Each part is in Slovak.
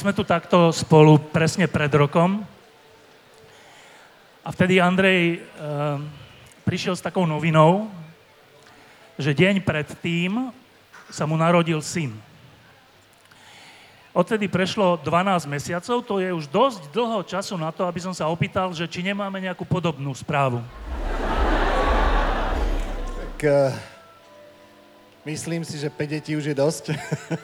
Sme tu takto spolu presne pred rokom a vtedy Andrej uh, prišiel s takou novinou, že deň pred tým sa mu narodil syn. Odtedy prešlo 12 mesiacov, to je už dosť dlho času na to, aby som sa opýtal, že či nemáme nejakú podobnú správu. Tak uh, Myslím si, že 5 detí už je dosť.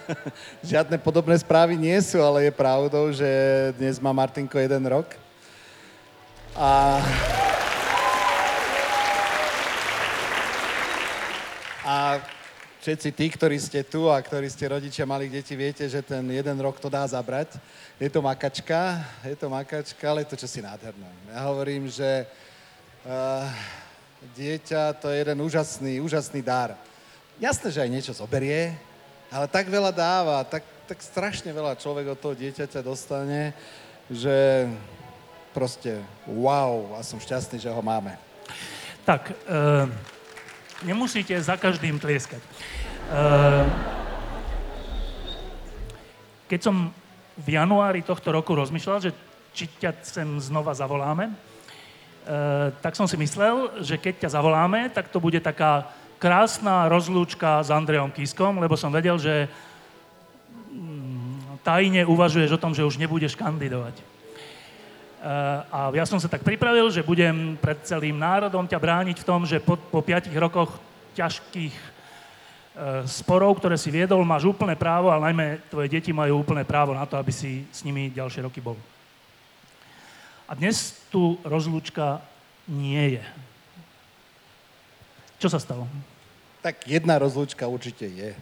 Žiadne podobné správy nie sú, ale je pravdou, že dnes má Martinko jeden rok. A... A všetci tí, ktorí ste tu a ktorí ste rodičia malých detí, viete, že ten jeden rok to dá zabrať. Je to makačka, je to makačka, ale je to čosi nádherné. Ja hovorím, že uh, dieťa to je jeden úžasný, úžasný dar. Jasné, že aj niečo zoberie, ale tak veľa dáva, tak, tak strašne veľa človek od toho dieťaťa dostane, že proste wow, a som šťastný, že ho máme. Tak, e, nemusíte za každým tlieskať. E, keď som v januári tohto roku rozmýšľal, že či ťa sem znova zavoláme, e, tak som si myslel, že keď ťa zavoláme, tak to bude taká krásna rozlúčka s Andreom Kiskom, lebo som vedel, že mm, tajne uvažuješ o tom, že už nebudeš kandidovať. Eh, a ja som sa tak pripravil, že budem pred celým národom ťa brániť v tom, že po, po piatich rokoch ťažkých eh, sporov, ktoré si viedol, máš úplné právo, ale najmä tvoje deti majú úplné právo na to, aby si s nimi ďalšie roky bol. A dnes tu rozlúčka nie je. Čo sa stalo? Tak jedna rozlúčka určite je.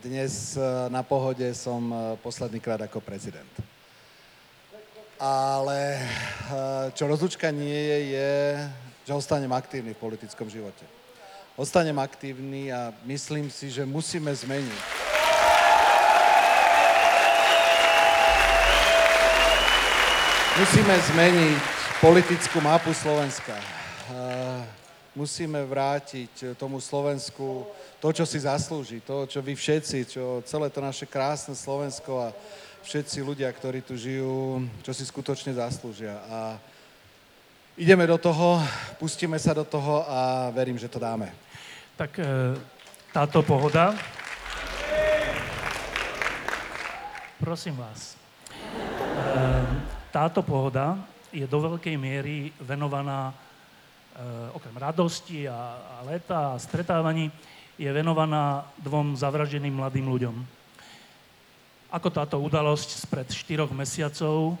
Dnes eh, na pohode som eh, posledný krát ako prezident. Ale eh, čo rozlúčka nie je, je, že ostanem aktívny v politickom živote. Ostanem aktívny a myslím si, že musíme zmeniť. Musíme zmeniť politickú mapu Slovenska musíme vrátiť tomu Slovensku to, čo si zaslúži, to, čo vy všetci, čo celé to naše krásne Slovensko a všetci ľudia, ktorí tu žijú, čo si skutočne zaslúžia. A ideme do toho, pustíme sa do toho a verím, že to dáme. Tak e, táto pohoda, prosím vás, e, táto pohoda je do veľkej miery venovaná Eh, okrem radosti a, a leta a stretávaní, je venovaná dvom zavraždeným mladým ľuďom. Ako táto udalosť spred 4 mesiacov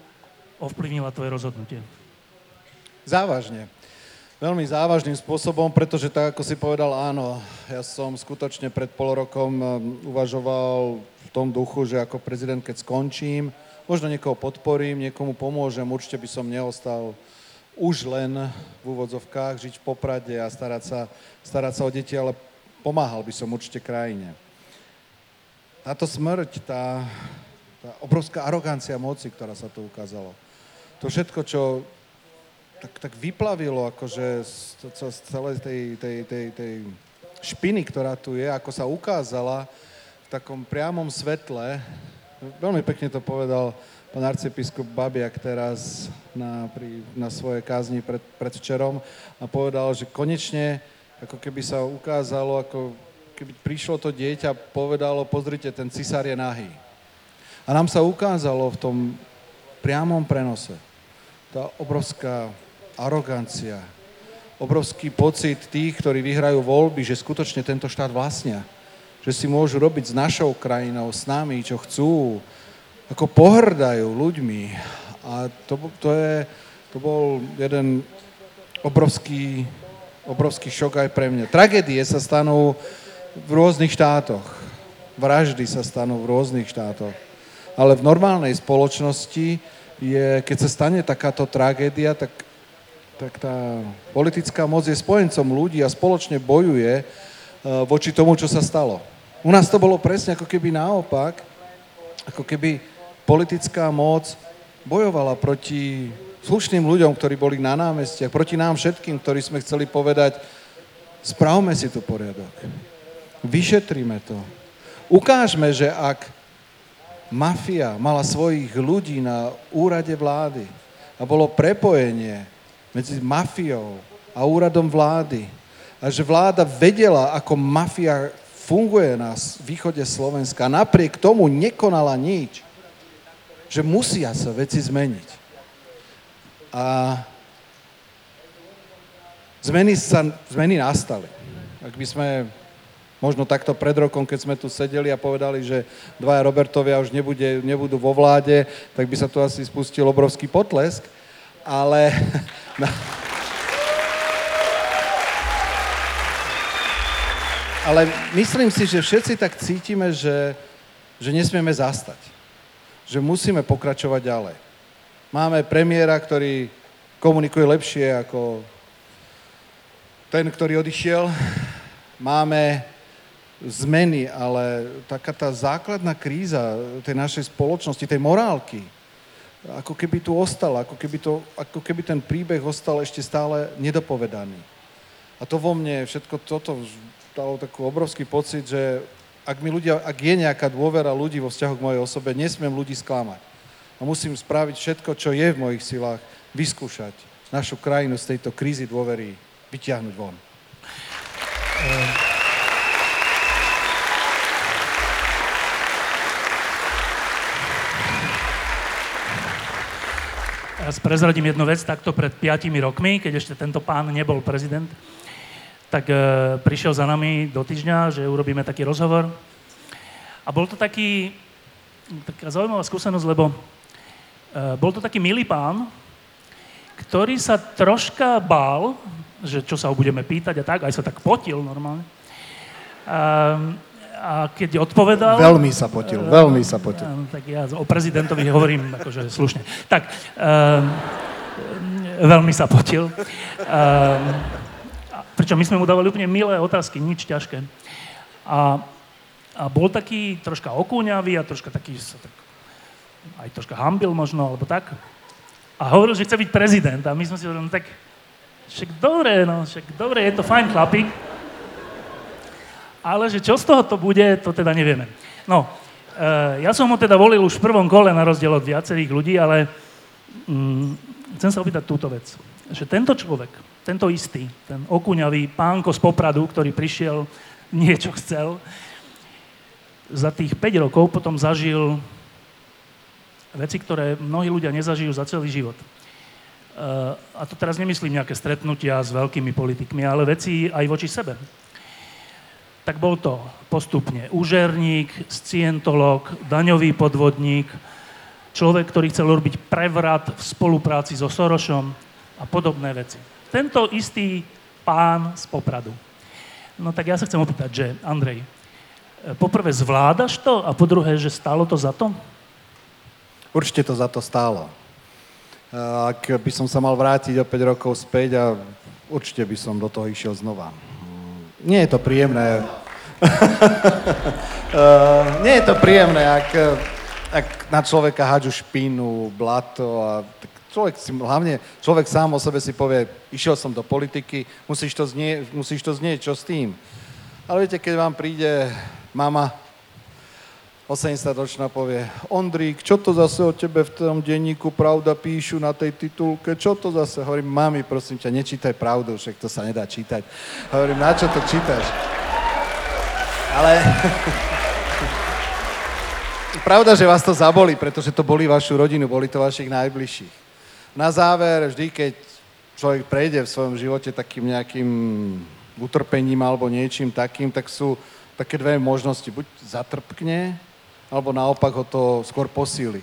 ovplyvnila tvoje rozhodnutie? Závažne. Veľmi závažným spôsobom, pretože tak, ako si povedal, áno, ja som skutočne pred pol rokom eh, uvažoval v tom duchu, že ako prezident, keď skončím, možno niekoho podporím, niekomu pomôžem, určite by som neostal už len v úvodzovkách žiť v Poprade a starať sa, starať sa o deti, ale pomáhal by som určite krajine. Táto smrť, tá, tá obrovská arogancia moci, ktorá sa tu ukázalo, to všetko, čo tak, tak vyplavilo akože z, z celej tej, tej, tej, tej špiny, ktorá tu je, ako sa ukázala v takom priamom svetle, veľmi pekne to povedal pán arcibiskup Babiak teraz na, pri, na svojej kázni pred, pred včerom a povedal, že konečne ako keby sa ukázalo, ako keby prišlo to dieťa a povedalo, pozrite, ten cisár je nahý. A nám sa ukázalo v tom priamom prenose tá obrovská arogancia, obrovský pocit tých, ktorí vyhrajú voľby, že skutočne tento štát vlastnia. Že si môžu robiť s našou krajinou, s nami, čo chcú, ako pohrdajú ľuďmi. A to, to, je, to bol jeden obrovský, obrovský šok aj pre mňa. Tragédie sa stanú v rôznych štátoch. Vraždy sa stanú v rôznych štátoch. Ale v normálnej spoločnosti je, keď sa stane takáto tragédia, tak, tak tá politická moc je spojencom ľudí a spoločne bojuje uh, voči tomu, čo sa stalo. U nás to bolo presne ako keby naopak, ako keby politická moc bojovala proti slušným ľuďom, ktorí boli na námestiach, proti nám všetkým, ktorí sme chceli povedať, spravme si tu poriadok. Vyšetríme to. Ukážme, že ak mafia mala svojich ľudí na úrade vlády a bolo prepojenie medzi mafiou a úradom vlády a že vláda vedela, ako mafia funguje na východe Slovenska, napriek tomu nekonala nič, že musia sa veci zmeniť. A zmeny, sa, zmeny nastali. Ak by sme možno takto pred rokom, keď sme tu sedeli a povedali, že dvaja Robertovia už nebude, nebudú vo vláde, tak by sa tu asi spustil obrovský potlesk, ale... ale myslím si, že všetci tak cítime, že, že nesmieme zastať. Že musíme pokračovať ďalej. Máme premiéra, ktorý komunikuje lepšie ako ten, ktorý odišiel. Máme zmeny, ale taká tá základná kríza tej našej spoločnosti, tej morálky, ako keby tu ostala, ako keby, to, ako keby ten príbeh ostal ešte stále nedopovedaný. A to vo mne všetko toto dalo taký obrovský pocit, že ak, mi ľudia, ak je nejaká dôvera ľudí vo vzťahu k mojej osobe, nesmiem ľudí sklamať. A musím spraviť všetko, čo je v mojich silách, vyskúšať našu krajinu z tejto krízy dôvery vyťahnuť von. Teraz prezradím jednu vec, takto pred piatimi rokmi, keď ešte tento pán nebol prezident, tak e, prišiel za nami do týždňa, že urobíme taký rozhovor. A bol to taký, taká zaujímavá skúsenosť, lebo e, bol to taký milý pán, ktorý sa troška bál, že čo sa ho budeme pýtať a tak, aj sa tak potil normálne. Um, a keď odpovedal... Veľmi sa potil, veľmi sa potil. Uh, tak ja o prezidentovi hovorím akože slušne. Tak, uh, veľmi sa potil. Uh, pričom my sme mu dávali úplne milé otázky, nič ťažké. A, a bol taký troška okúňavý a troška taký tak, aj troška hambil možno, alebo tak. A hovoril, že chce byť prezident. A my sme si hovorili, no tak však dobre, no, však dobre, je to fajn chlapík ale že čo z toho to bude, to teda nevieme. No, e, ja som ho teda volil už v prvom kole na rozdiel od viacerých ľudí, ale mm, chcem sa opýtať túto vec. Že tento človek, tento istý, ten okuňavý pánko z Popradu, ktorý prišiel, niečo chcel, za tých 5 rokov potom zažil veci, ktoré mnohí ľudia nezažijú za celý život. Uh, a to teraz nemyslím nejaké stretnutia s veľkými politikmi, ale veci aj voči sebe tak bol to postupne úžerník, scientolog, daňový podvodník, človek, ktorý chcel robiť prevrat v spolupráci so Sorošom a podobné veci. Tento istý pán z Popradu. No tak ja sa chcem opýtať, že Andrej, poprvé zvládaš to a po druhé, že stálo to za to? Určite to za to stálo. Ak by som sa mal vrátiť o 5 rokov späť a určite by som do toho išiel znova nie je to príjemné. uh, nie je to príjemné, ak, ak na človeka hádžu špínu, blato a tak človek si, hlavne človek sám o sebe si povie, išiel som do politiky, musíš to, znie, musíš to znieť, čo s tým? Ale viete, keď vám príde mama 80-ročná povie, Ondrík, čo to zase o tebe v tom denníku Pravda píšu na tej titulke, čo to zase? Hovorím, mami, prosím ťa, nečítaj pravdu, však to sa nedá čítať. Hovorím, na čo to čítaš? Ale... Pravda, že vás to zaboli, pretože to boli vašu rodinu, boli to vašich najbližších. Na záver, vždy, keď človek prejde v svojom živote takým nejakým utrpením alebo niečím takým, tak sú také dve možnosti. Buď zatrpkne, alebo naopak ho to skôr posíli.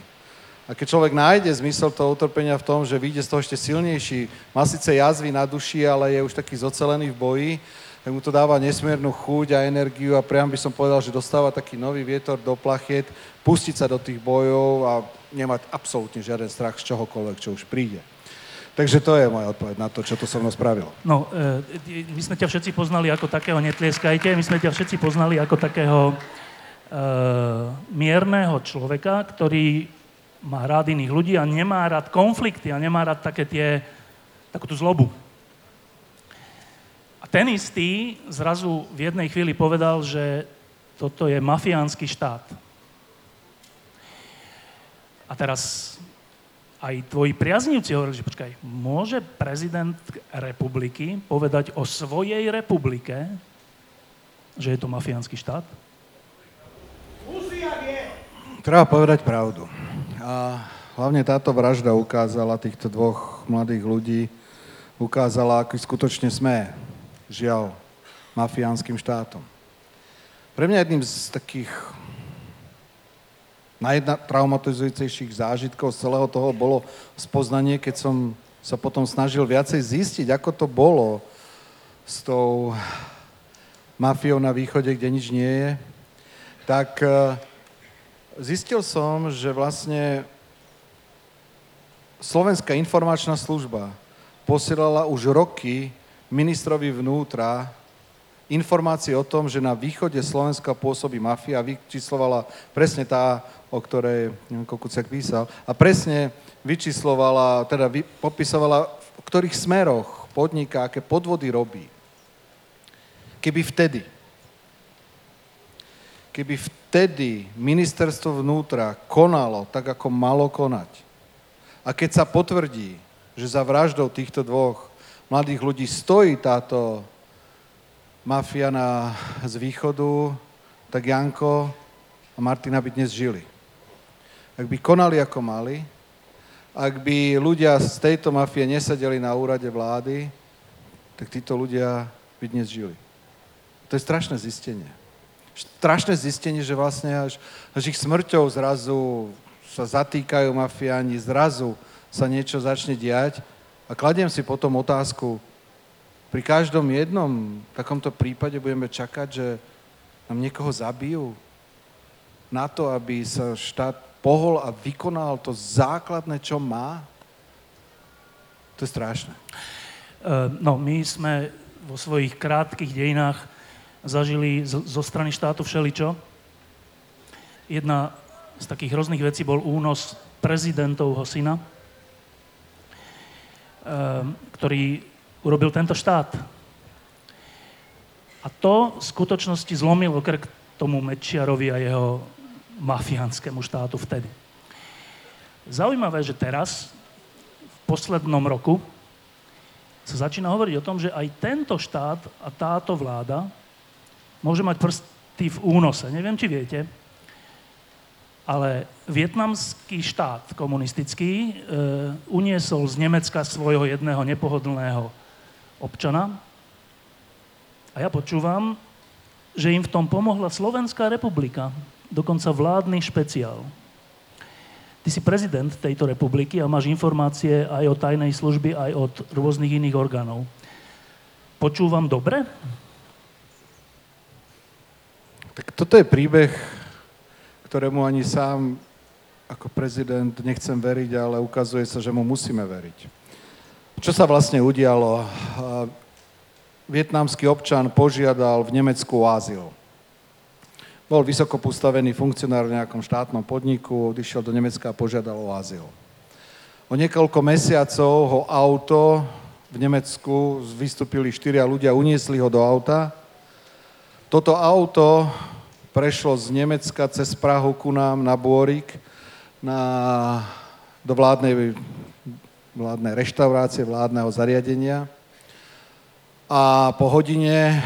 A keď človek nájde zmysel toho utrpenia v tom, že vyjde z toho ešte silnejší, má síce jazvy na duši, ale je už taký zocelený v boji, tak mu to dáva nesmiernu chuť a energiu a priam by som povedal, že dostáva taký nový vietor do plachiet, pustiť sa do tých bojov a nemať absolútne žiaden strach z čohokoľvek, čo už príde. Takže to je moja odpoveď na to, čo to so mnou spravilo. No, e, my sme ťa všetci poznali ako takého, netlieskajte, my sme ťa všetci poznali ako takého e, mierného človeka, ktorý má rád iných ľudí a nemá rád konflikty a nemá rád také tie, takú tú zlobu ten istý zrazu v jednej chvíli povedal, že toto je mafiánsky štát. A teraz aj tvoji priaznivci hovorili, že počkaj, môže prezident republiky povedať o svojej republike, že je to mafiánsky štát? Treba povedať pravdu. A hlavne táto vražda ukázala týchto dvoch mladých ľudí, ukázala, aký skutočne sme žiaľ, mafiánskym štátom. Pre mňa jedným z takých najtraumatizujúcejších zážitkov z celého toho bolo spoznanie, keď som sa potom snažil viacej zistiť, ako to bolo s tou mafiou na východe, kde nič nie je, tak e, zistil som, že vlastne Slovenská informačná služba posielala už roky ministrovi vnútra informácie o tom, že na východe Slovenska pôsobí mafia, vyčíslovala presne tá, o ktorej neviem, písal, a presne vyčíslovala, teda vy, popisovala, v ktorých smeroch podniká, aké podvody robí. Keby vtedy, keby vtedy ministerstvo vnútra konalo tak, ako malo konať, a keď sa potvrdí, že za vraždou týchto dvoch mladých ľudí stojí táto mafia na, z východu, tak Janko a Martina by dnes žili. Ak by konali ako mali, ak by ľudia z tejto mafie nesedeli na úrade vlády, tak títo ľudia by dnes žili. To je strašné zistenie. Strašné zistenie, že vlastne až, až ich smrťou zrazu sa zatýkajú mafiáni, zrazu sa niečo začne diať a kladiem si potom otázku, pri každom jednom takomto prípade budeme čakať, že nám niekoho zabijú na to, aby sa štát pohol a vykonal to základné, čo má? To je strašné. Uh, no, my sme vo svojich krátkých dejinách zažili zo strany štátu všeličo. Jedna z takých hrozných vecí bol únos prezidentovho syna, Ehm, ktorý urobil tento štát. A to v skutočnosti zlomilo krk tomu Mečiarovi a jeho mafiánskému štátu vtedy. Zaujímavé, že teraz, v poslednom roku, sa začína hovoriť o tom, že aj tento štát a táto vláda môže mať prsty v únose. Neviem, či viete, ale vietnamský štát komunistický e, uniesol z Nemecka svojho jedného nepohodlného občana a ja počúvam, že im v tom pomohla Slovenská republika, dokonca vládny špeciál. Ty si prezident tejto republiky a máš informácie aj od tajnej služby, aj od rôznych iných orgánov. Počúvam dobre? Tak toto je príbeh ktorému ani sám ako prezident nechcem veriť, ale ukazuje sa, že mu musíme veriť. Čo sa vlastne udialo? Vietnamský občan požiadal v Nemecku o azyl. Bol vysoko postavený funkcionár v nejakom štátnom podniku, odišiel do Nemecka a požiadal o azyl. O niekoľko mesiacov ho auto v Nemecku vystúpili štyria ľudia, uniesli ho do auta. Toto auto prešlo z Nemecka cez Prahu ku nám na Bôrik, na, do vládnej, vládnej reštaurácie, vládneho zariadenia. A po hodine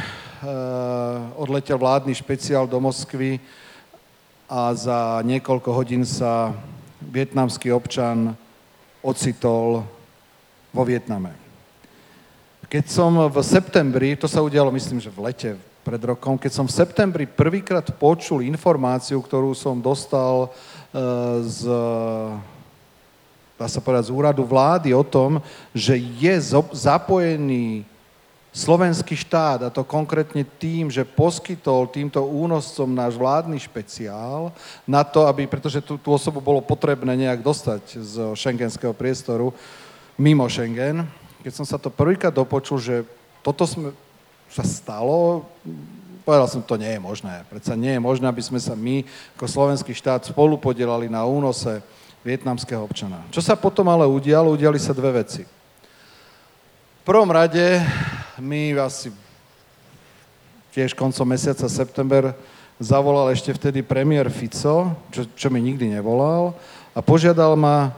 odletel vládny špeciál do Moskvy a za niekoľko hodín sa vietnamský občan ocitol vo Vietname. Keď som v septembri, to sa udialo myslím, že v lete pred rokom, keď som v septembri prvýkrát počul informáciu, ktorú som dostal e, z, dá sa povedať, z úradu vlády o tom, že je zapojený slovenský štát, a to konkrétne tým, že poskytol týmto únoscom náš vládny špeciál na to, aby, pretože tú, tú osobu bolo potrebné nejak dostať z šengenského priestoru mimo Schengen, keď som sa to prvýkrát dopočul, že toto sme, sa stalo, povedal som, to nie je možné. Predsa nie je možné, aby sme sa my, ako slovenský štát, spolu podielali na únose vietnamského občana. Čo sa potom ale udialo? Udiali sa dve veci. Prvom rade mi asi tiež koncom mesiaca september zavolal ešte vtedy premiér Fico, čo, čo mi nikdy nevolal, a požiadal ma,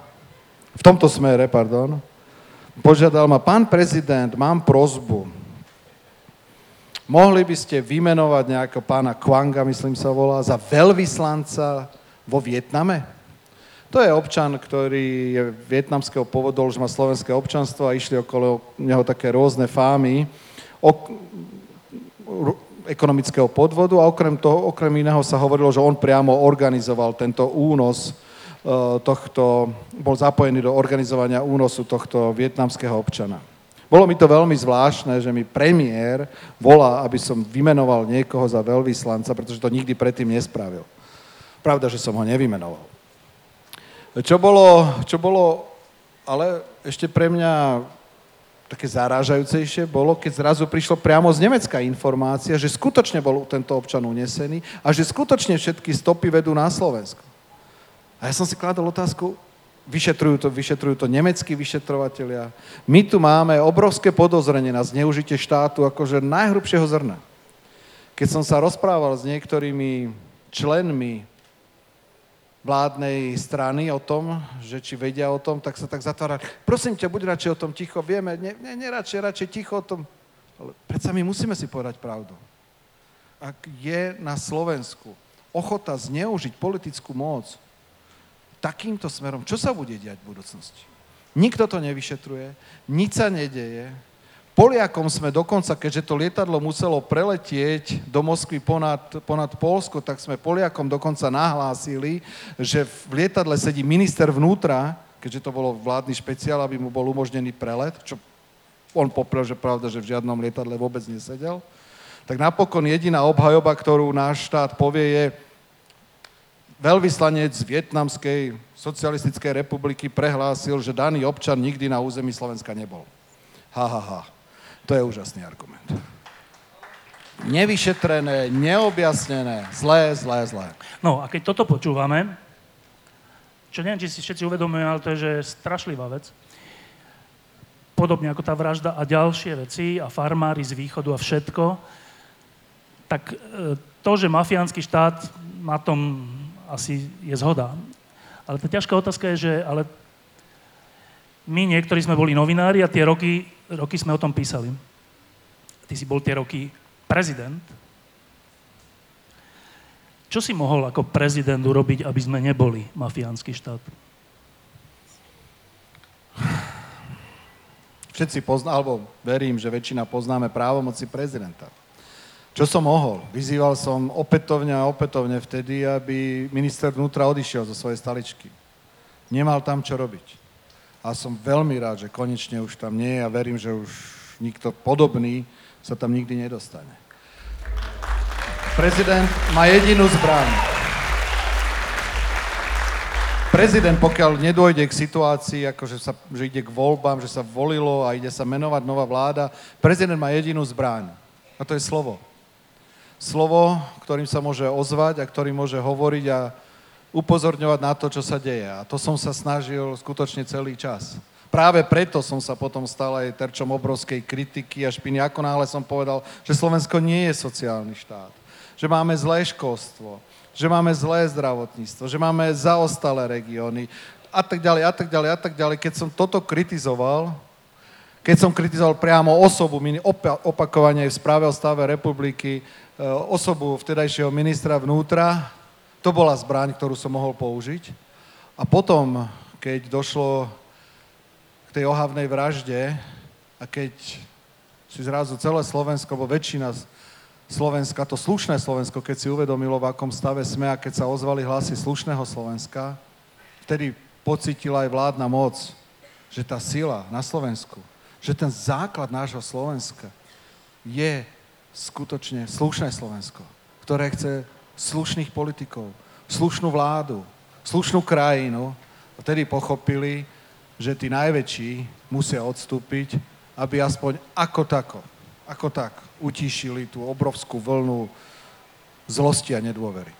v tomto smere, pardon, požiadal ma, pán prezident, mám prozbu. Mohli by ste vymenovať nejakého pána Kwanga, myslím sa volá, za veľvyslanca vo Vietname? To je občan, ktorý je vietnamského pôvodu, už má slovenské občanstvo a išli okolo neho také rôzne fámy ok- ekonomického podvodu a okrem toho, okrem iného sa hovorilo, že on priamo organizoval tento únos Eh, tohto, bol zapojený do organizovania únosu tohto vietnamského občana. Bolo mi to veľmi zvláštne, že mi premiér volá, aby som vymenoval niekoho za veľvyslanca, pretože to nikdy predtým nespravil. Pravda, že som ho nevymenoval. Čo bolo, čo bolo ale ešte pre mňa také zarážajúcejšie bolo, keď zrazu prišlo priamo z Nemecka informácia, že skutočne bol tento občan unesený a že skutočne všetky stopy vedú na Slovensko. A ja som si kladol otázku, vyšetrujú to, vyšetrujú to nemeckí vyšetrovatelia. My tu máme obrovské podozrenie na zneužitie štátu akože najhrubšieho zrna. Keď som sa rozprával s niektorými členmi vládnej strany o tom, že či vedia o tom, tak sa tak zatvárali. Prosím ťa, buď radšej o tom ticho, vieme, ne, ne, ne radšej, radšej ticho o tom. Ale predsa my musíme si povedať pravdu. Ak je na Slovensku ochota zneužiť politickú moc takýmto smerom, čo sa bude diať v budúcnosti? Nikto to nevyšetruje, nič sa nedeje. Poliakom sme dokonca, keďže to lietadlo muselo preletieť do Moskvy ponad, ponad Polsko, tak sme Poliakom dokonca nahlásili, že v lietadle sedí minister vnútra, keďže to bolo vládny špeciál, aby mu bol umožnený prelet, čo on poprel, že pravda, že v žiadnom lietadle vôbec nesedel. Tak napokon jediná obhajoba, ktorú náš štát povie, je, veľvyslanec Vietnamskej socialistickej republiky prehlásil, že daný občan nikdy na území Slovenska nebol. Ha, ha, ha. To je úžasný argument. Nevyšetrené, neobjasnené, zlé, zlé, zlé. No a keď toto počúvame, čo neviem, či si všetci uvedomujú, ale to je, že je strašlivá vec, podobne ako tá vražda a ďalšie veci a farmári z východu a všetko, tak e, to, že mafiánsky štát na tom asi je zhoda. Ale tá ťažká otázka je, že ale my niektorí sme boli novinári a tie roky, roky sme o tom písali. Ty si bol tie roky prezident. Čo si mohol ako prezident urobiť, aby sme neboli mafiánsky štát? Všetci pozná, alebo verím, že väčšina poznáme právomoci prezidenta. Čo som mohol? Vyzýval som opätovne a opätovne vtedy, aby minister vnútra odišiel zo svojej staličky. Nemal tam čo robiť. A som veľmi rád, že konečne už tam nie je a verím, že už nikto podobný sa tam nikdy nedostane. Prezident má jedinú zbraň. Prezident, pokiaľ nedôjde k situácii, ako že, sa, že ide k voľbám, že sa volilo a ide sa menovať nová vláda, prezident má jedinú zbraň. A to je slovo slovo, ktorým sa môže ozvať a ktorým môže hovoriť a upozorňovať na to, čo sa deje. A to som sa snažil skutočne celý čas. Práve preto som sa potom stal aj terčom obrovskej kritiky a špiny, ako náhle som povedal, že Slovensko nie je sociálny štát. že máme zlé školstvo, že máme zlé zdravotníctvo, že máme zaostalé regióny a tak ďalej, a tak ďalej, a tak ďalej. Keď som toto kritizoval, keď som kritizoval priamo osobu, opakovane v správe o stave republiky, e, osobu vtedajšieho ministra vnútra, to bola zbraň, ktorú som mohol použiť. A potom, keď došlo k tej ohavnej vražde a keď si zrazu celé Slovensko, alebo väčšina Slovenska, to slušné Slovensko, keď si uvedomilo, v akom stave sme a keď sa ozvali hlasy slušného Slovenska, vtedy pocitila aj vládna moc, že tá sila na Slovensku, že ten základ nášho Slovenska je skutočne slušné Slovensko, ktoré chce slušných politikov, slušnú vládu, slušnú krajinu. Vtedy pochopili, že tí najväčší musia odstúpiť aby aspoň ako tako, ako tak utíšili tú obrovskú vlnu zlosti a nedôvery.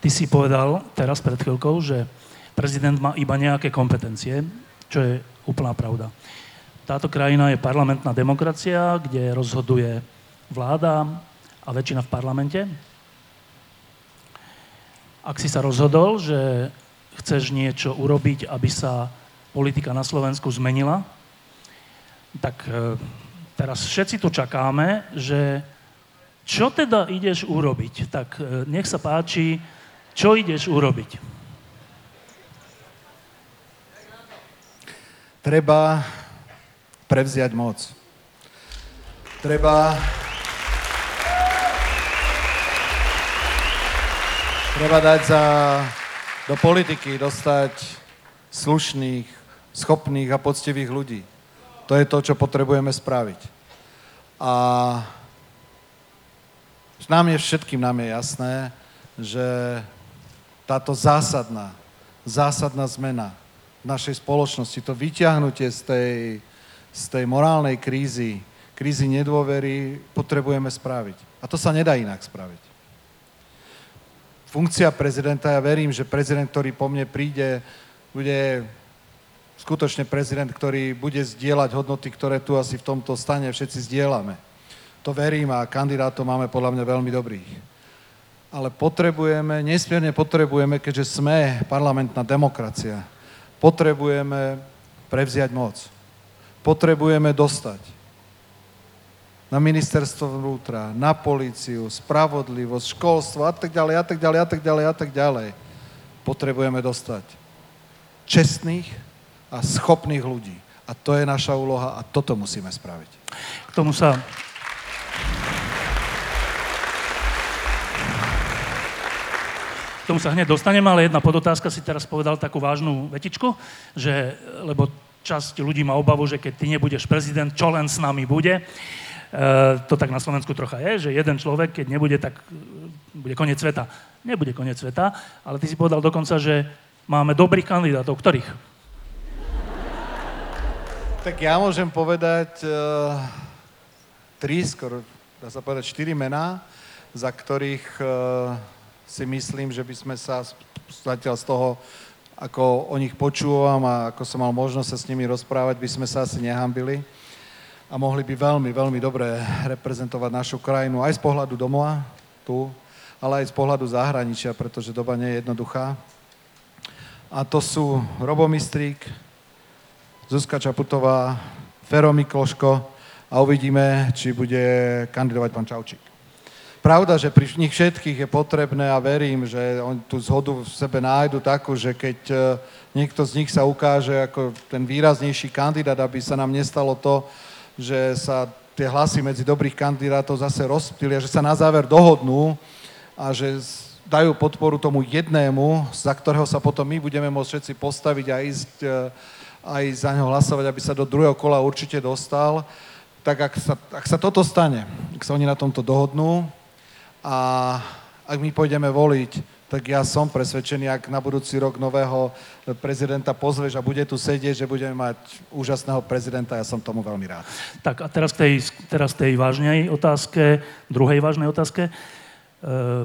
Ty si povedal teraz pred chvíľkou, že prezident má iba nejaké kompetencie, čo je úplná pravda. Táto krajina je parlamentná demokracia, kde rozhoduje vláda a väčšina v parlamente. Ak si sa rozhodol, že chceš niečo urobiť, aby sa politika na Slovensku zmenila, tak e, teraz všetci tu čakáme, že čo teda ideš urobiť? Tak e, nech sa páči, čo ideš urobiť? Treba prevziať moc. Treba... Treba dať za, do politiky dostať slušných, schopných a poctivých ľudí. To je to, čo potrebujeme spraviť. A nám je všetkým nám je jasné, že táto zásadná, zásadná zmena v našej spoločnosti, to vyťahnutie z tej, z tej morálnej krízy, krízy nedôvery, potrebujeme spraviť. A to sa nedá inak spraviť. Funkcia prezidenta, ja verím, že prezident, ktorý po mne príde, bude skutočne prezident, ktorý bude zdieľať hodnoty, ktoré tu asi v tomto stane všetci zdieľame. To verím a kandidátov máme podľa mňa veľmi dobrých. Ale potrebujeme, nesmierne potrebujeme, keďže sme parlamentná demokracia, potrebujeme prevziať moc. Potrebujeme dostať na ministerstvo vnútra, na políciu, spravodlivosť, školstvo a tak ďalej, a tak ďalej, a tak ďalej, a tak ďalej. Potrebujeme dostať čestných, a schopných ľudí. A to je naša úloha a toto musíme spraviť. K tomu sa... K tomu sa hneď dostaneme, ale jedna podotázka si teraz povedal takú vážnu vetičku, že, lebo časť ľudí má obavu, že keď ty nebudeš prezident, čo len s nami bude. E, to tak na Slovensku trocha je, že jeden človek, keď nebude, tak e, bude koniec sveta. Nebude koniec sveta, ale ty si povedal dokonca, že máme dobrých kandidátov. Ktorých? Tak ja môžem povedať uh, tri, skoro dá sa povedať štyri mená, za ktorých uh, si myslím, že by sme sa zatiaľ z toho, ako o nich počúvam a ako som mal možnosť sa s nimi rozprávať, by sme sa asi nehambili a mohli by veľmi, veľmi dobre reprezentovať našu krajinu aj z pohľadu domova, tu, ale aj z pohľadu zahraničia, pretože doba nie je jednoduchá. A to sú Robo Mistrík, Zuzka Čaputová, Fero Mikloško a uvidíme, či bude kandidovať pán Čaučík. Pravda, že pri nich všetkých je potrebné a verím, že oni tú zhodu v sebe nájdu takú, že keď e, niekto z nich sa ukáže ako ten výraznejší kandidát, aby sa nám nestalo to, že sa tie hlasy medzi dobrých kandidátov zase rozptýlia, že sa na záver dohodnú a že dajú podporu tomu jednému, za ktorého sa potom my budeme môcť všetci postaviť a ísť e, aj za neho hlasovať, aby sa do druhého kola určite dostal. Tak ak sa, ak sa toto stane, ak sa oni na tomto dohodnú a ak my pôjdeme voliť, tak ja som presvedčený, ak na budúci rok nového prezidenta pozveš a bude tu sedieť, že budeme mať úžasného prezidenta, ja som tomu veľmi rád. Tak a teraz k tej, teraz tej vážnej otázke, druhej vážnej otázke. E,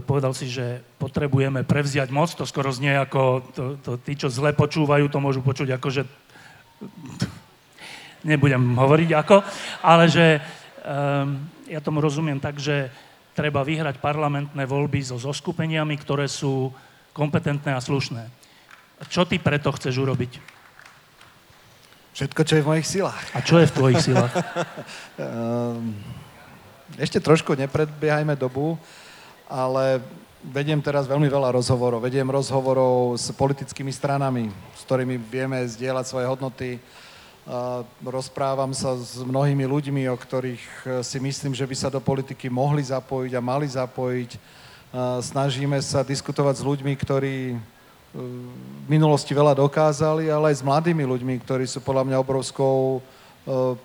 povedal si, že potrebujeme prevziať moc, to skoro znie ako, to, to, tí, čo zle počúvajú, to môžu počuť ako, že nebudem hovoriť ako, ale že um, ja tomu rozumiem tak, že treba vyhrať parlamentné voľby so zoskupeniami, ktoré sú kompetentné a slušné. Čo ty preto chceš urobiť? Všetko, čo je v mojich silách. A čo je v tvojich silách? Ehm, ešte trošku nepredbiehajme dobu, ale vediem teraz veľmi veľa rozhovorov. Vediem rozhovorov s politickými stranami, s ktorými vieme zdieľať svoje hodnoty, rozprávam sa s mnohými ľuďmi, o ktorých e, si myslím, že by sa do politiky mohli zapojiť a mali zapojiť. Snažíme sa diskutovať s ľuďmi, ktorí e, v minulosti veľa dokázali, ale aj s mladými ľuďmi, ktorí sú podľa mňa obrovskou e,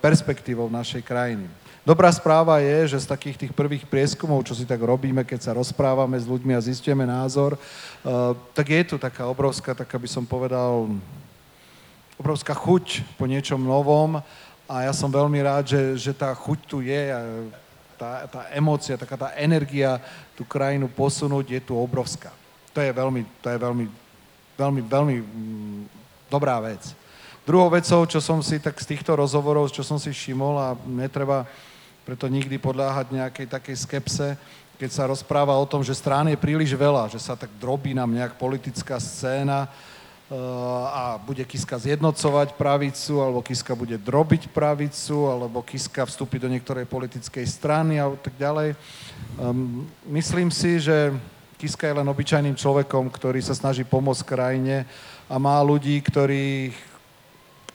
perspektívou našej krajiny. Dobrá správa je, že z takých tých prvých prieskumov, čo si tak robíme, keď sa rozprávame s ľuďmi a zistíme názor, tak je tu taká obrovská, tak by som povedal, obrovská chuť po niečom novom a ja som veľmi rád, že, že tá chuť tu je, tá, tá emócia, taká tá energia tú krajinu posunúť je tu obrovská. To je veľmi, to je veľmi, veľmi, veľmi mm, dobrá vec. Druhou vecou, čo som si tak z týchto rozhovorov, čo som si všimol a netreba preto nikdy podľáhať nejakej takej skepse, keď sa rozpráva o tom, že strán je príliš veľa, že sa tak drobí nám nejak politická scéna, a bude Kiska zjednocovať pravicu, alebo Kiska bude drobiť pravicu, alebo Kiska vstúpi do niektorej politickej strany a tak ďalej. Um, myslím si, že Kiska je len obyčajným človekom, ktorý sa snaží pomôcť krajine a má ľudí, ktorí,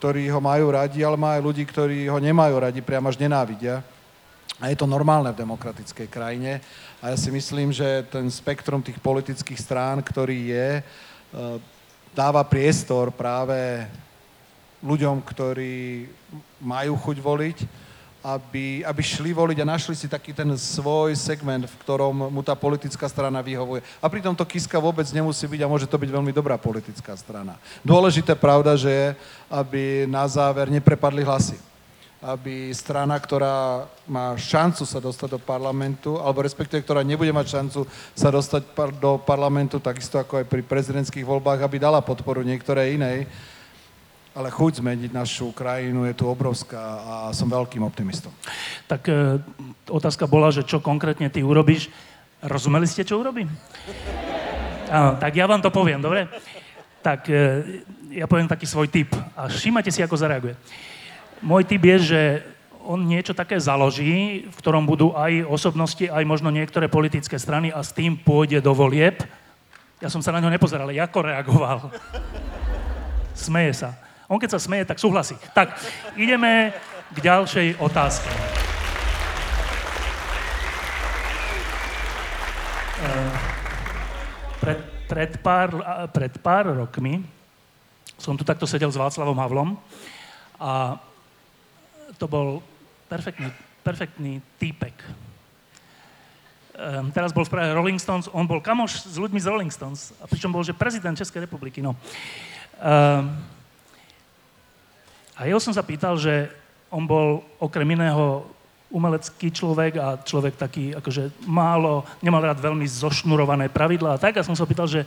ktorí ho majú radi, ale má aj ľudí, ktorí ho nemajú radi, priam až nenávidia. A je to normálne v demokratickej krajine. A ja si myslím, že ten spektrum tých politických strán, ktorý je, dáva priestor práve ľuďom, ktorí majú chuť voliť, aby, aby šli voliť a našli si taký ten svoj segment, v ktorom mu tá politická strana vyhovuje. A pritom to Kiska vôbec nemusí byť a môže to byť veľmi dobrá politická strana. Dôležité pravda, že je, aby na záver neprepadli hlasy aby strana, ktorá má šancu sa dostať do parlamentu, alebo respektíve, ktorá nebude mať šancu sa dostať do parlamentu, takisto ako aj pri prezidentských voľbách, aby dala podporu niektorej inej. Ale chuť zmeniť našu krajinu je tu obrovská a som veľkým optimistom. Tak e, otázka bola, že čo konkrétne ty urobíš. Rozumeli ste, čo urobím? Áno, tak ja vám to poviem, dobre? Tak e, ja poviem taký svoj tip a všímate si, ako zareaguje. Môj typ je, že on niečo také založí, v ktorom budú aj osobnosti, aj možno niektoré politické strany a s tým pôjde do volieb. Ja som sa na ňo nepozeral, ale ako reagoval. Smeje sa. On keď sa smeje, tak súhlasí. Tak, ideme k ďalšej otázke. Eh, pred, pred, pár, pred pár rokmi som tu takto sedel s Václavom Havlom a to bol perfektný, perfektný týpek. Um, teraz bol v Prahe Rolling Stones, on bol kamoš s ľuďmi z Rolling Stones, a pričom bol, že prezident Českej republiky, no. Um, a jeho som sa pýtal, že on bol okrem iného umelecký človek a človek taký, akože málo, nemal rád veľmi zošnurované pravidlá a tak. A som sa pýtal, že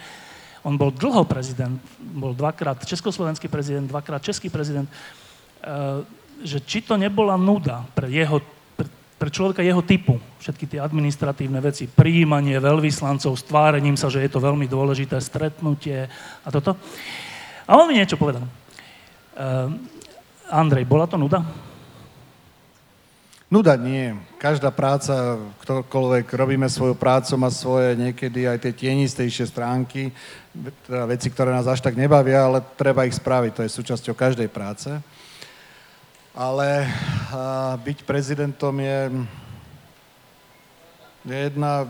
on bol dlho prezident, bol dvakrát československý prezident, dvakrát český prezident. Uh, že či to nebola nuda pre, jeho, pre, pre človeka jeho typu, všetky tie administratívne veci, príjmanie veľvyslancov, stvárením sa, že je to veľmi dôležité stretnutie a toto. A on mi niečo povedal. Uh, Andrej, bola to nuda? Nuda nie. Každá práca, ktokoľvek robíme svoju prácu, má svoje niekedy aj tie tienistejšie stránky, teda veci, ktoré nás až tak nebavia, ale treba ich spraviť. To je súčasťou každej práce ale a, byť prezidentom je, je jedna,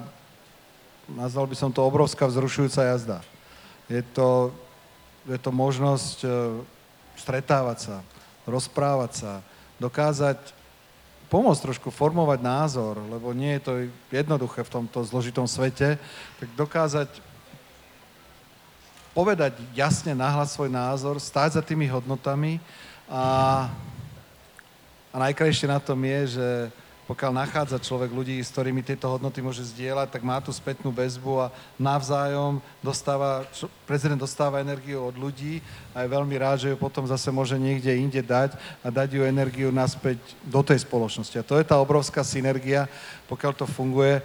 nazval by som to obrovská vzrušujúca jazda. Je to, je to možnosť e, stretávať sa, rozprávať sa, dokázať pomôcť trošku formovať názor, lebo nie je to jednoduché v tomto zložitom svete, tak dokázať povedať jasne nahlas svoj názor, stáť za tými hodnotami a a najkrajšie na tom je, že pokiaľ nachádza človek ľudí, s ktorými tieto hodnoty môže zdieľať, tak má tú spätnú väzbu a navzájom dostáva, prezident dostáva energiu od ľudí a je veľmi rád, že ju potom zase môže niekde inde dať a dať ju energiu naspäť do tej spoločnosti. A to je tá obrovská synergia, pokiaľ to funguje.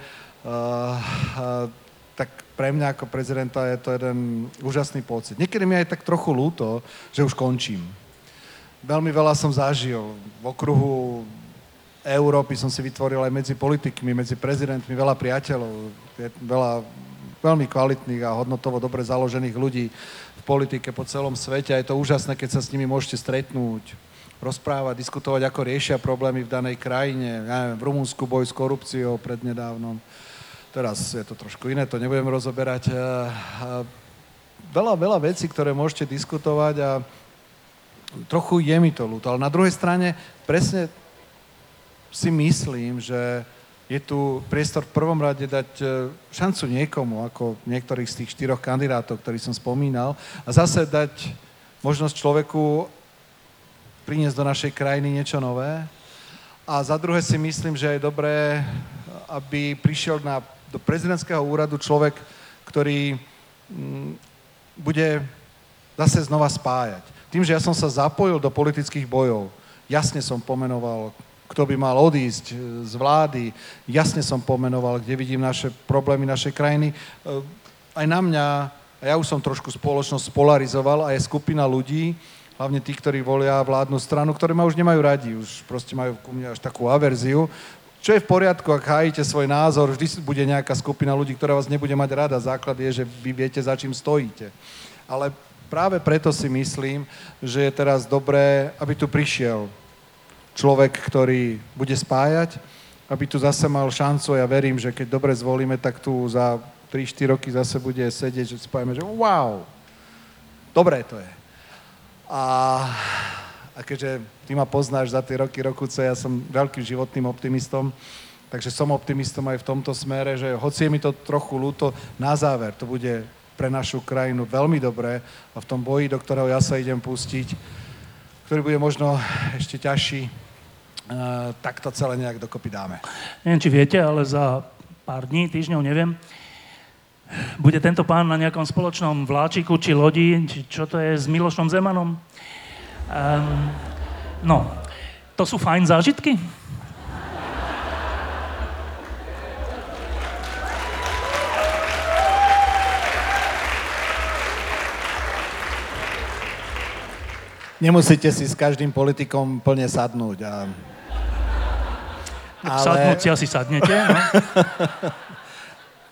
uh, tak pre mňa ako prezidenta je to jeden úžasný pocit. Niekedy mi aj tak trochu ľúto, že už končím. Veľmi veľa som zažil. V okruhu Európy som si vytvoril aj medzi politikmi, medzi prezidentmi veľa priateľov, veľa veľmi kvalitných a hodnotovo dobre založených ľudí v politike po celom svete a je to úžasné, keď sa s nimi môžete stretnúť, rozprávať, diskutovať, ako riešia problémy v danej krajine. Ja neviem, v Rumunsku boj s korupciou prednedávnom. Teraz je to trošku iné, to nebudem rozoberať. Veľa, veľa vecí, ktoré môžete diskutovať a trochu je mi to ľúto. Ale na druhej strane presne si myslím, že je tu priestor v prvom rade dať e, šancu niekomu, ako niektorých z tých štyroch kandidátov, ktorých som spomínal, a zase dať možnosť človeku priniesť do našej krajiny niečo nové. A za druhé si myslím, že je dobré, aby prišiel na, do prezidentského úradu človek, ktorý m, mm, bude zase znova spájať. Tým, že ja som sa zapojil do politických bojov, jasne som pomenoval kto by mal odísť z vlády. Jasne som pomenoval, kde vidím naše problémy našej krajiny. Aj na mňa, a ja už som trošku spoločnosť polarizoval, a je skupina ľudí, hlavne tí, ktorí volia vládnu stranu, ktoré ma už nemajú radi, už proste majú ku mne až takú averziu, čo je v poriadku, ak hájite svoj názor, vždy bude nejaká skupina ľudí, ktorá vás nebude mať rada. Základ je, že vy viete, za čím stojíte. Ale práve preto si myslím, že je teraz dobré, aby tu prišiel človek, ktorý bude spájať, aby tu zase mal šancu. Ja verím, že keď dobre zvolíme, tak tu za 3-4 roky zase bude sedieť, že spájame, že wow, dobré to je. A, a keďže ty ma poznáš za tie roky, rokuce, ja som veľkým životným optimistom, takže som optimistom aj v tomto smere, že hoci je mi to trochu ľúto, na záver to bude pre našu krajinu veľmi dobré a v tom boji, do ktorého ja sa idem pustiť, ktorý bude možno ešte ťažší, Eh, tak to celé nejak dokopy dáme. Neviem, či viete, ale za pár dní, týždňov, neviem, bude tento pán na nejakom spoločnom vláčiku či lodi, či čo to je s Milošom Zemanom. Um, no, to sú fajn zážitky? Nemusíte si s každým politikom plne sadnúť a ale... Sadnúť si asi sadnete, no?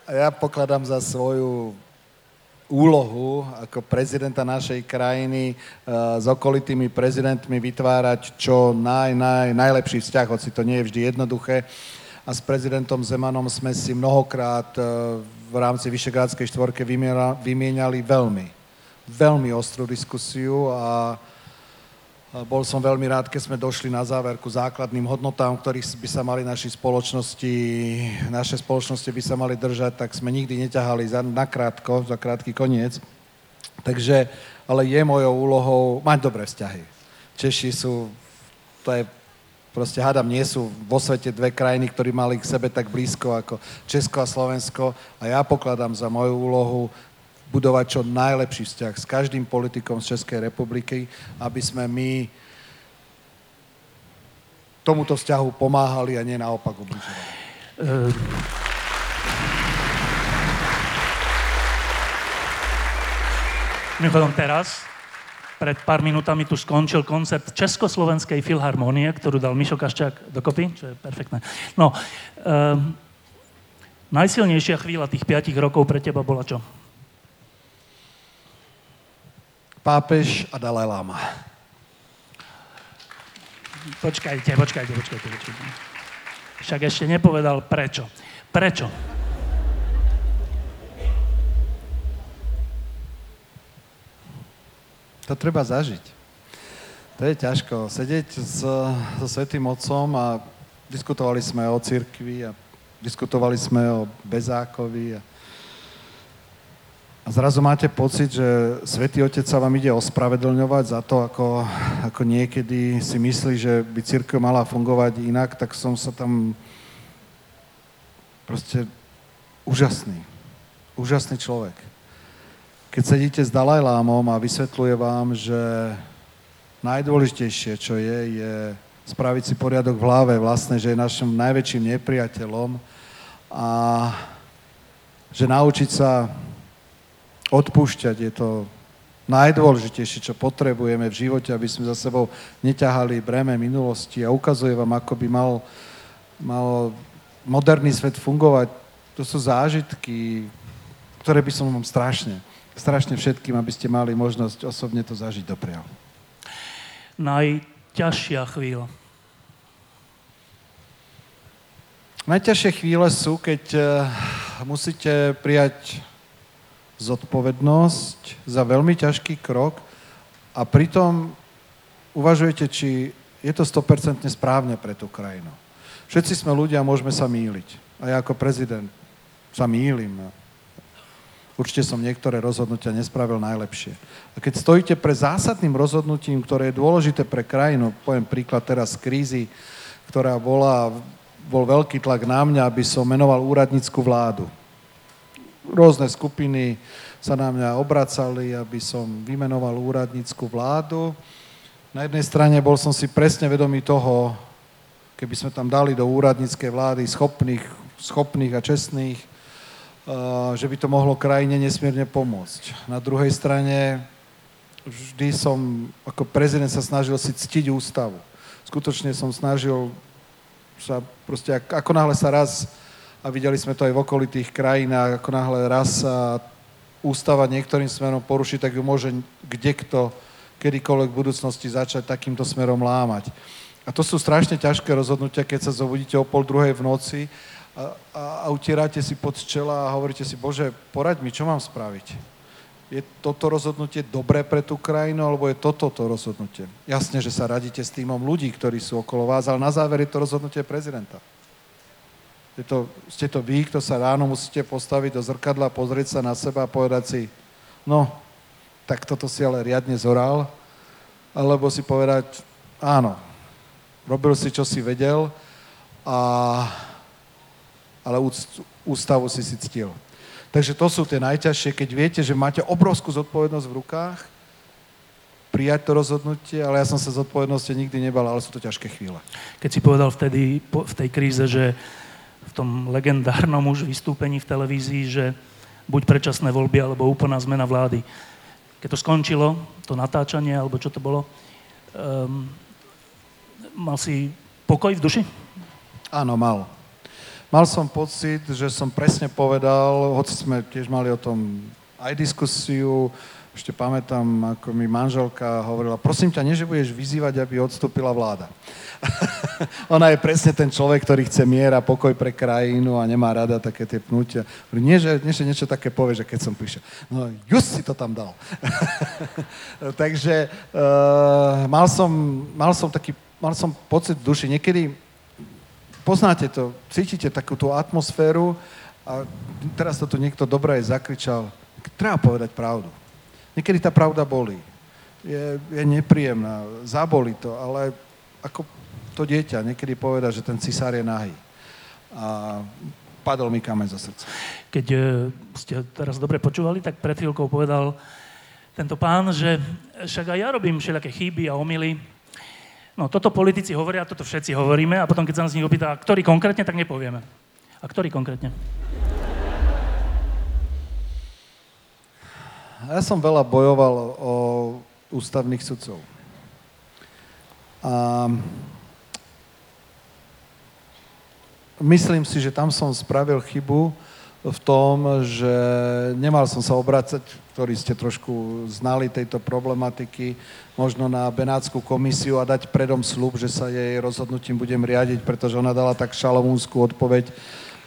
ja pokladám za svoju úlohu ako prezidenta našej krajiny uh, s okolitými prezidentmi vytvárať čo naj, naj, najlepší vzťah, hoci to nie je vždy jednoduché. A s prezidentom Zemanom sme si mnohokrát uh, v rámci Vyšegrádskej štvorke vymieniali veľmi, veľmi ostrú diskusiu a bol som veľmi rád, keď sme došli na záverku základným hodnotám, ktorých by sa mali naši spoločnosti, naše spoločnosti by sa mali držať, tak sme nikdy neťahali za, krátko, za krátky koniec. Takže, ale je mojou úlohou mať dobré vzťahy. Češi sú, to je proste hádam, nie sú vo svete dve krajiny, ktorí mali k sebe tak blízko ako Česko a Slovensko a ja pokladám za moju úlohu budovať čo najlepší vzťah s každým politikom z Českej republiky, aby sme my tomuto vzťahu pomáhali a nie naopak ubližovali. Uh... Mimochodom teraz, pred pár minútami tu skončil koncert Československej filharmonie, ktorú dal Mišo Kaščák dokopy, čo je perfektné. No, um, najsilnejšia chvíľa tých 5 rokov pre teba bola čo? Pápež a Dalaj Lama. Počkajte, počkajte, počkajte, počkajte. Však ešte nepovedal prečo. Prečo? To treba zažiť. To je ťažko. Sedieť s, so Svetým Otcom a diskutovali sme o cirkvi a diskutovali sme o Bezákovi a a zrazu máte pocit, že Svetý Otec sa vám ide ospravedlňovať za to, ako, ako niekedy si myslí, že by církev mala fungovať inak, tak som sa tam proste úžasný. Úžasný človek. Keď sedíte s Dalajlámom a vysvetľuje vám, že najdôležitejšie, čo je, je spraviť si poriadok v hlave vlastne, že je našim najväčším nepriateľom a že naučiť sa odpúšťať je to najdôležitejšie, čo potrebujeme v živote, aby sme za sebou neťahali breme minulosti a ukazuje vám, ako by mal, mal moderný svet fungovať. To sú zážitky, ktoré by som vám strašne, strašne všetkým, aby ste mali možnosť osobne to zažiť doprial. Najťažšia chvíľa. Najťažšie chvíle sú, keď uh, musíte prijať zodpovednosť za veľmi ťažký krok a pritom uvažujete, či je to 100% správne pre tú krajinu. Všetci sme ľudia a môžeme sa míliť. A ja ako prezident sa mýlim. Určite som niektoré rozhodnutia nespravil najlepšie. A keď stojíte pre zásadným rozhodnutím, ktoré je dôležité pre krajinu, poviem príklad teraz z krízy, ktorá bola, bol veľký tlak na mňa, aby som menoval úradnícku vládu rôzne skupiny sa na mňa obracali, aby som vymenoval úradnícku vládu. Na jednej strane bol som si presne vedomý toho, keby sme tam dali do úradníckej vlády schopných, schopných a čestných, že by to mohlo krajine nesmierne pomôcť. Na druhej strane vždy som ako prezident sa snažil si ctiť ústavu. Skutočne som snažil sa proste, ako náhle sa raz a videli sme to aj v okolitých krajinách, ako náhle raz ústava niektorým smerom poruší, tak ju môže kdekto kedykoľvek v budúcnosti začať takýmto smerom lámať. A to sú strašne ťažké rozhodnutia, keď sa zobudíte o pol druhej v noci a, a, a utierate si pod čela a hovoríte si, Bože, poraď mi, čo mám spraviť? Je toto rozhodnutie dobré pre tú krajinu, alebo je toto to rozhodnutie? Jasne, že sa radíte s týmom ľudí, ktorí sú okolo vás, ale na záver je to rozhodnutie prezidenta. Je to, ste to vy, kto sa ráno musíte postaviť do zrkadla, pozrieť sa na seba a povedať si, no, tak toto si ale riadne zoral, alebo si povedať, áno, robil si, čo si vedel, a, ale ústavu si si ctil. Takže to sú tie najťažšie, keď viete, že máte obrovskú zodpovednosť v rukách, prijať to rozhodnutie, ale ja som sa zodpovednosti nikdy nebal, ale sú to ťažké chvíle. Keď si povedal vtedy v tej kríze, že tom legendárnom už vystúpení v televízii, že buď predčasné voľby, alebo úplná zmena vlády. Keď to skončilo, to natáčanie, alebo čo to bolo, um, mal si pokoj v duši? Áno, mal. Mal som pocit, že som presne povedal, hoci sme tiež mali o tom aj diskusiu, ešte pamätám, ako mi manželka hovorila, prosím ťa, nie, budeš vyzývať, aby odstúpila vláda. Ona je presne ten človek, ktorý chce mier a pokoj pre krajinu a nemá rada také tie pnutia. Nie, že, nie, že niečo také povie, že keď som prišiel. No, just si to tam dal. Takže uh, mal, som, mal som taký, mal som pocit v duši. Niekedy poznáte to, cítite takú tú atmosféru a teraz to tu niekto dobre aj zakričal. Treba povedať pravdu. Niekedy tá pravda bolí. Je, je nepríjemná, zaboli to, ale ako to dieťa niekedy poveda, že ten cisár je nahý. A padol mi kameň zo srdca. Keď e, ste teraz dobre počúvali, tak pred chvíľkou povedal tento pán, že však aj ja robím všelijaké chyby a omily. No toto politici hovoria, toto všetci hovoríme a potom, keď sa nás z nich opýta, ktorý konkrétne, tak nepovieme. A ktorý konkrétne? Ja som veľa bojoval o ústavných sudcov. A myslím si, že tam som spravil chybu v tom, že nemal som sa obracať, ktorí ste trošku znali tejto problematiky, možno na Benátsku komisiu a dať predom slub, že sa jej rozhodnutím budem riadiť, pretože ona dala tak šalovúnskú odpoveď,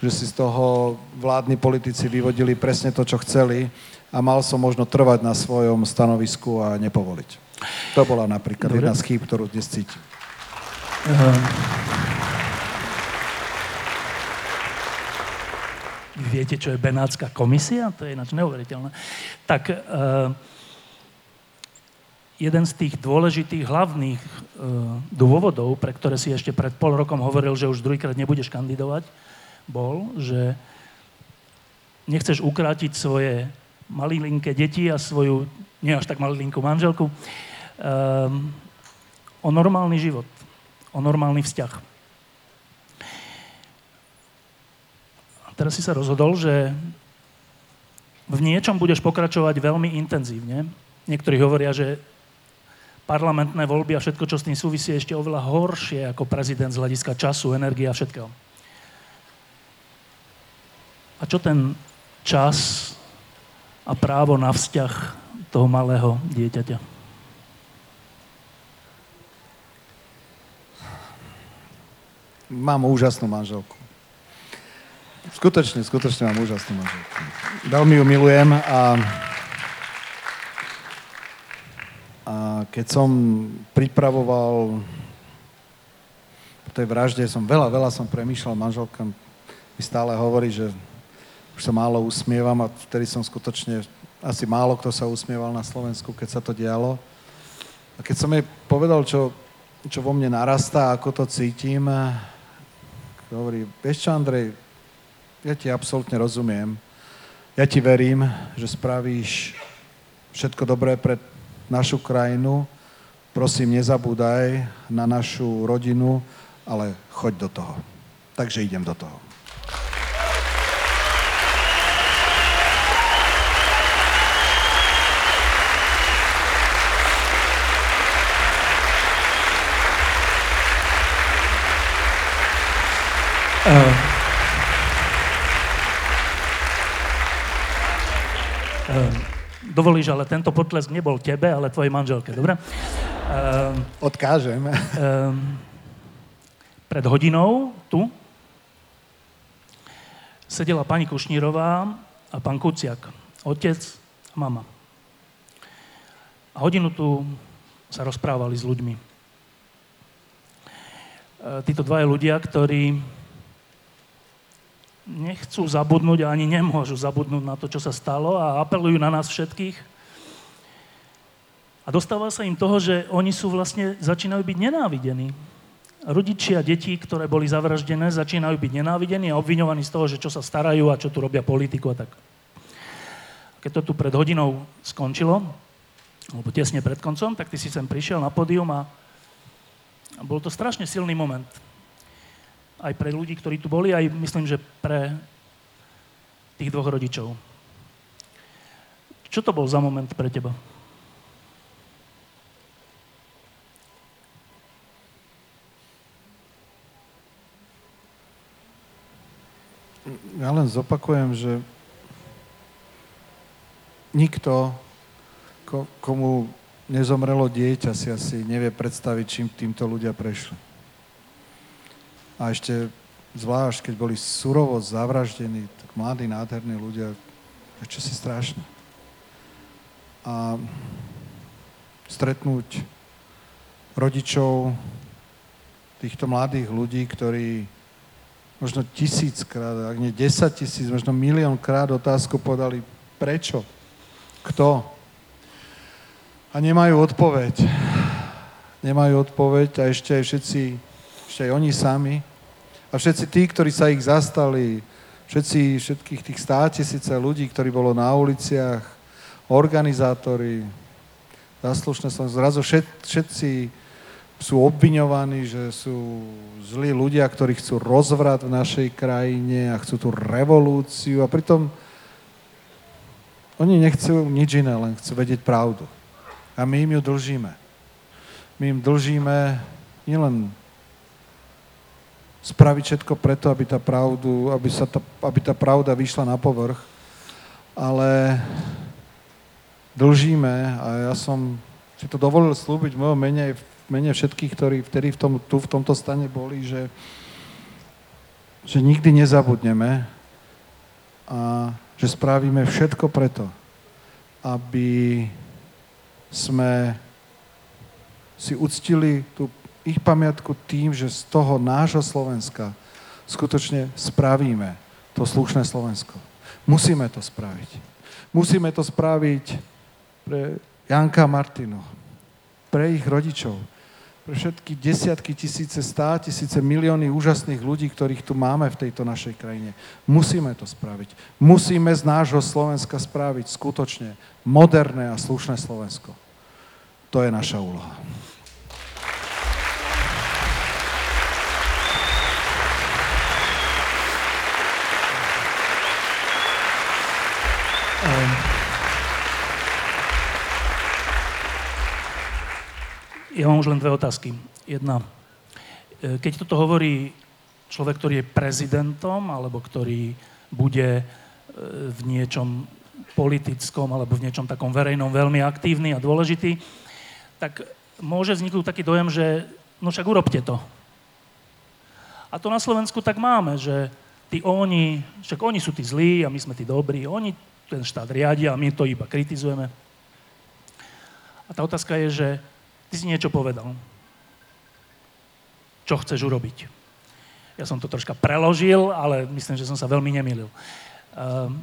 že si z toho vládni politici vyvodili presne to, čo chceli a mal som možno trvať na svojom stanovisku a nepovoliť. To bola napríklad Dobre. jedna z chýb, ktorú dnes cítim. Uh, viete, čo je Benátska komisia? To je ináč neuveriteľné. Tak uh, jeden z tých dôležitých hlavných uh, dôvodov, pre ktoré si ešte pred pol rokom hovoril, že už druhýkrát nebudeš kandidovať, bol, že nechceš ukrátiť svoje malilinké deti a svoju, nie až tak malilinku manželku, um, o normálny život, o normálny vzťah. teraz si sa rozhodol, že v niečom budeš pokračovať veľmi intenzívne. Niektorí hovoria, že parlamentné voľby a všetko, čo s tým súvisí, je ešte oveľa horšie ako prezident z hľadiska času, energie a všetkého. A čo ten čas a právo na vzťah toho malého dieťaťa? Mám úžasnú manželku. Skutočne, skutočne mám úžasnú manželku. Veľmi ju milujem a a keď som pripravoval po tej vražde, som veľa, veľa som premýšľal, manželka mi stále hovorí, že už sa málo usmievam a vtedy som skutočne, asi málo kto sa usmieval na Slovensku, keď sa to dialo. A keď som jej povedal, čo, čo vo mne narastá, ako to cítim, hovorí, vieš čo, Andrej, ja ti absolútne rozumiem. Ja ti verím, že spravíš všetko dobré pre našu krajinu. Prosím, nezabúdaj na našu rodinu, ale choď do toho. Takže idem do toho. Dovolíš, ale tento potlesk nebol tebe, ale tvojej manželke, dobre? Um, Odkážem. Pred hodinou tu sedela pani Kušnírová a pán Kuciak, otec a mama. A hodinu tu sa rozprávali s ľuďmi. Títo dvaja ľudia, ktorí nechcú zabudnúť a ani nemôžu zabudnúť na to, čo sa stalo a apelujú na nás všetkých. A dostáva sa im toho, že oni sú vlastne, začínajú byť nenávidení. Rodičia detí, ktoré boli zavraždené, začínajú byť nenávidení a obviňovaní z toho, že čo sa starajú a čo tu robia politiku a tak. Keď to tu pred hodinou skončilo, alebo tesne pred koncom, tak ty si sem prišiel na pódium a bol to strašne silný moment aj pre ľudí, ktorí tu boli, aj myslím, že pre tých dvoch rodičov. Čo to bol za moment pre teba? Ja len zopakujem, že nikto, komu nezomrelo dieťa, si asi nevie predstaviť, čím týmto ľudia prešli a ešte zvlášť, keď boli surovo zavraždení, tak mladí, nádherní ľudia, čo si strašné. A stretnúť rodičov týchto mladých ľudí, ktorí možno tisíckrát, ak nie desať tisíc, možno miliónkrát otázku podali, prečo, kto. A nemajú odpoveď. Nemajú odpoveď a ešte aj všetci, ešte aj oni sami a všetci tí, ktorí sa ich zastali, všetci, všetkých tých státisíce ľudí, ktorí bolo na uliciach, organizátori, zaslušné som zrazu všet, všetci sú obviňovaní, že sú zlí ľudia, ktorí chcú rozvrat v našej krajine a chcú tú revolúciu a pritom oni nechcú nič iné, len chcú vedieť pravdu. A my im ju dlžíme. My im dlžíme nielen spraviť všetko preto, aby tá, pravdu, aby, sa tá, aby tá pravda vyšla na povrch. Ale dlžíme a ja som si to dovolil slúbiť v mojom mene, v mene všetkých, ktorí vtedy v tom, tu v tomto stane boli, že, že nikdy nezabudneme a že spravíme všetko preto, aby sme si uctili tú ich pamiatku tým, že z toho nášho Slovenska skutočne spravíme to slušné Slovensko. Musíme to spraviť. Musíme to spraviť pre Janka a Martinu, pre ich rodičov, pre všetky desiatky tisíce, stá tisíce, milióny úžasných ľudí, ktorých tu máme v tejto našej krajine. Musíme to spraviť. Musíme z nášho Slovenska spraviť skutočne moderné a slušné Slovensko. To je naša úloha. Ja mám už len dve otázky. Jedna, e, keď toto hovorí človek, ktorý je prezidentom, alebo ktorý bude e, v niečom politickom, alebo v niečom takom verejnom veľmi aktívny a dôležitý, tak môže vzniknúť taký dojem, že no však urobte to. A to na Slovensku tak máme, že tí oni, však oni sú tí zlí a my sme tí dobrí, oni ten štát riadia a my to iba kritizujeme. A tá otázka je, že ty si niečo povedal. Čo chceš urobiť? Ja som to troška preložil, ale myslím, že som sa veľmi nemýlil. Um,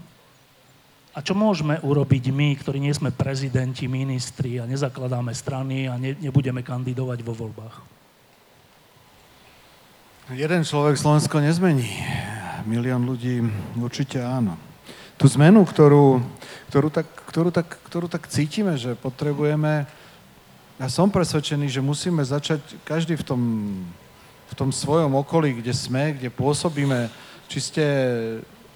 a čo môžeme urobiť my, ktorí nie sme prezidenti, ministri a nezakladáme strany a ne, nebudeme kandidovať vo voľbách? Jeden človek Slovensko nezmení. Milión ľudí určite áno. Tú zmenu, ktorú, ktorú, tak, ktorú, tak, ktorú tak cítime, že potrebujeme, ja som presvedčený, že musíme začať každý v tom, v tom svojom okolí, kde sme, kde pôsobíme, či ste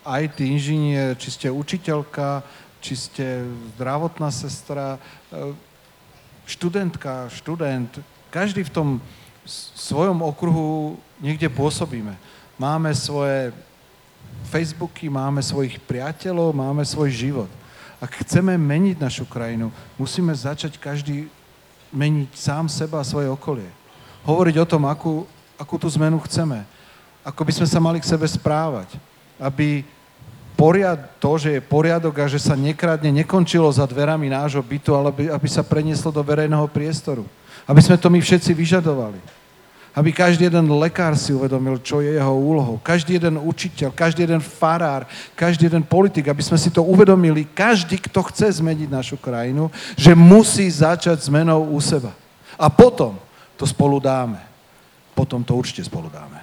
IT inžinier, či ste učiteľka, či ste zdravotná sestra, e, študentka, študent, každý v tom svojom okruhu niekde pôsobíme. Máme svoje Facebooky, máme svojich priateľov, máme svoj život. Ak chceme meniť našu krajinu, musíme začať každý meniť sám seba a svoje okolie. Hovoriť o tom, akú, akú tú zmenu chceme. Ako by sme sa mali k sebe správať aby poriad, to, že je poriadok a že sa nekradne, nekončilo za dverami nášho bytu, ale aby, aby sa prenieslo do verejného priestoru. Aby sme to my všetci vyžadovali. Aby každý jeden lekár si uvedomil, čo je jeho úlohou. Každý jeden učiteľ, každý jeden farár, každý jeden politik, aby sme si to uvedomili, každý, kto chce zmeniť našu krajinu, že musí začať zmenou u seba. A potom to spolu dáme. Potom to určite spolu dáme.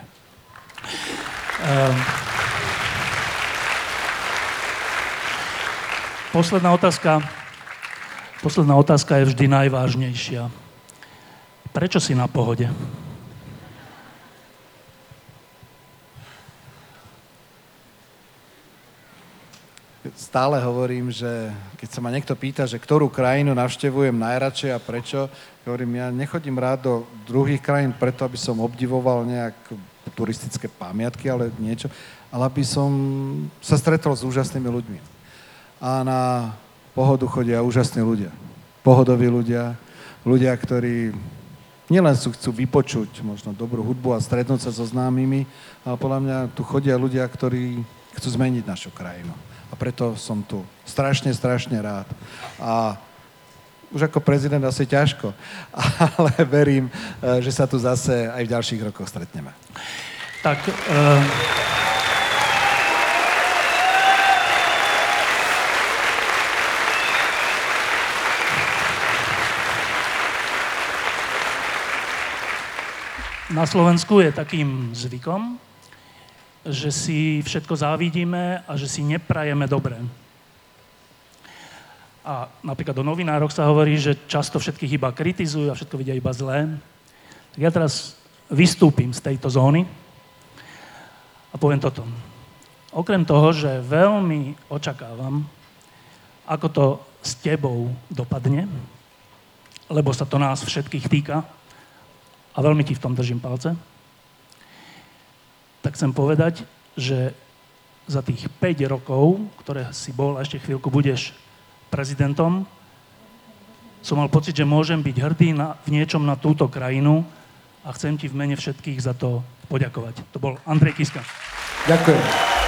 Um. Posledná otázka. Posledná otázka je vždy najvážnejšia. Prečo si na pohode? Stále hovorím, že keď sa ma niekto pýta, že ktorú krajinu navštevujem najradšej a prečo, hovorím, ja nechodím rád do druhých krajín preto, aby som obdivoval nejak turistické pamiatky, ale niečo, ale aby som sa stretol s úžasnými ľuďmi a na pohodu chodia úžasní ľudia. Pohodoví ľudia, ľudia, ktorí nielen sú, chcú vypočuť možno dobrú hudbu a stretnúť sa so známymi, ale podľa mňa tu chodia ľudia, ktorí chcú zmeniť našu krajinu. A preto som tu strašne, strašne rád. A už ako prezident asi ťažko, ale verím, eh, že sa tu zase aj v ďalších rokoch stretneme. Tak... Uh... na Slovensku je takým zvykom, že si všetko závidíme a že si neprajeme dobre. A napríklad o novinároch sa hovorí, že často všetkých iba kritizujú a všetko vidia iba zlé. Tak ja teraz vystúpim z tejto zóny a poviem toto. Okrem toho, že veľmi očakávam, ako to s tebou dopadne, lebo sa to nás všetkých týka, a veľmi ti v tom držím palce, tak chcem povedať, že za tých 5 rokov, ktoré si bol a ešte chvíľku budeš prezidentom, som mal pocit, že môžem byť hrdý na, v niečom na túto krajinu a chcem ti v mene všetkých za to poďakovať. To bol Andrej Kiska. Ďakujem.